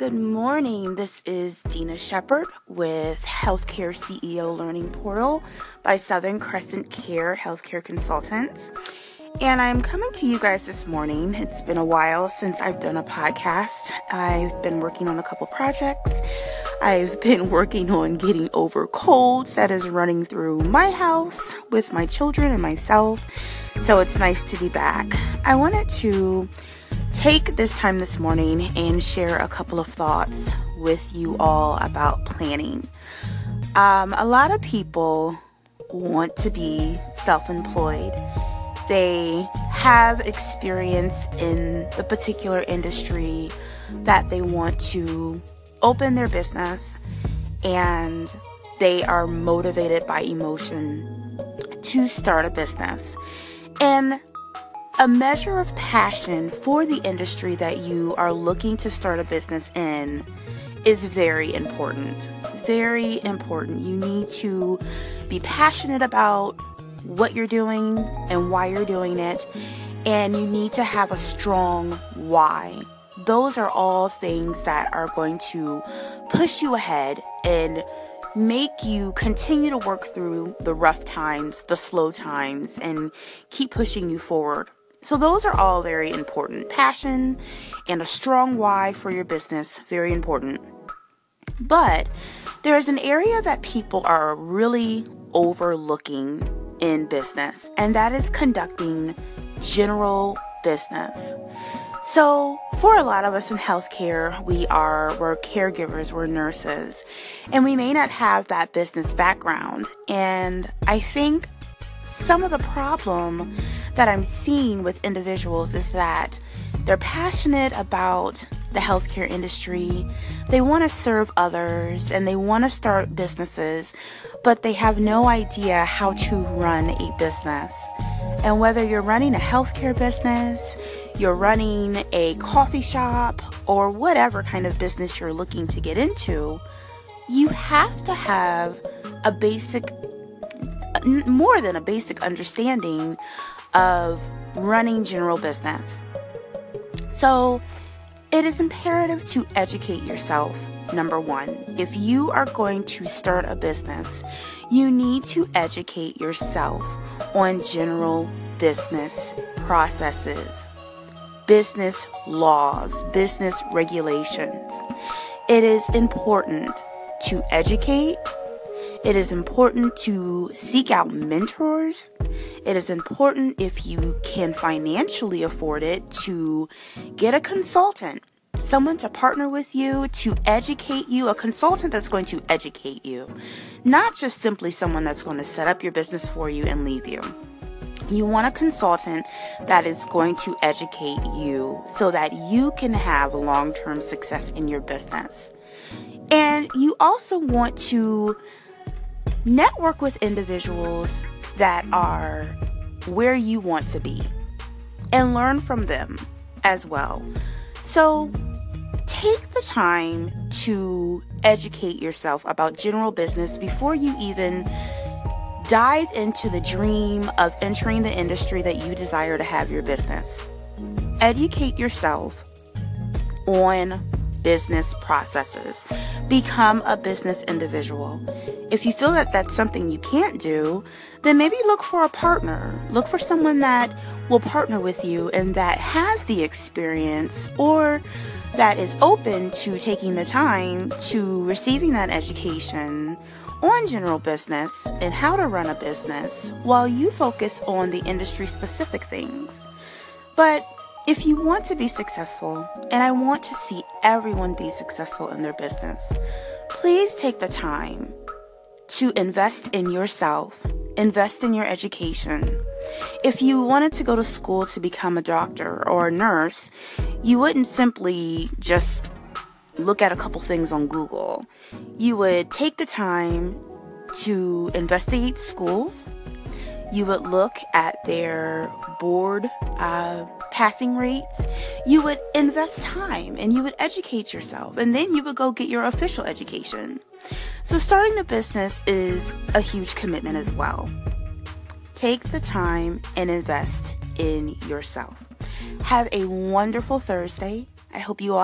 Good morning. This is Dina Shepard with Healthcare CEO Learning Portal by Southern Crescent Care Healthcare Consultants. And I'm coming to you guys this morning. It's been a while since I've done a podcast. I've been working on a couple projects. I've been working on getting over colds that is running through my house with my children and myself. So it's nice to be back. I wanted to take this time this morning and share a couple of thoughts with you all about planning. Um, a lot of people want to be self employed, they have experience in the particular industry that they want to open their business, and they are motivated by emotion to start a business. And a measure of passion for the industry that you are looking to start a business in is very important. Very important. You need to be passionate about what you're doing and why you're doing it, and you need to have a strong why. Those are all things that are going to push you ahead and make you continue to work through the rough times, the slow times, and keep pushing you forward. So, those are all very important. Passion and a strong why for your business, very important. But there is an area that people are really overlooking in business, and that is conducting general business. So, for a lot of us in healthcare, we are we're caregivers, we're nurses, and we may not have that business background. And I think some of the problem that I'm seeing with individuals is that they're passionate about the healthcare industry. They want to serve others and they want to start businesses, but they have no idea how to run a business. And whether you're running a healthcare business, you're running a coffee shop, or whatever kind of business you're looking to get into, you have to have a basic more than a basic understanding of running general business. So, it is imperative to educate yourself. Number one, if you are going to start a business, you need to educate yourself on general business processes, business laws, business regulations. It is important to educate it is important to seek out mentors. It is important if you can financially afford it to get a consultant, someone to partner with you, to educate you, a consultant that's going to educate you, not just simply someone that's going to set up your business for you and leave you. You want a consultant that is going to educate you so that you can have long term success in your business. And you also want to network with individuals that are where you want to be and learn from them as well. So take the time to educate yourself about general business before you even dive into the dream of entering the industry that you desire to have your business. Educate yourself on business processes. Become a business individual. If you feel that that's something you can't do, then maybe look for a partner. Look for someone that will partner with you and that has the experience or that is open to taking the time to receiving that education on general business and how to run a business while you focus on the industry specific things. But if you want to be successful, and I want to see everyone be successful in their business, please take the time to invest in yourself, invest in your education. If you wanted to go to school to become a doctor or a nurse, you wouldn't simply just look at a couple things on Google. You would take the time to investigate schools, you would look at their board uh, passing rates. You would invest time and you would educate yourself, and then you would go get your official education. So, starting a business is a huge commitment as well. Take the time and invest in yourself. Have a wonderful Thursday. I hope you all.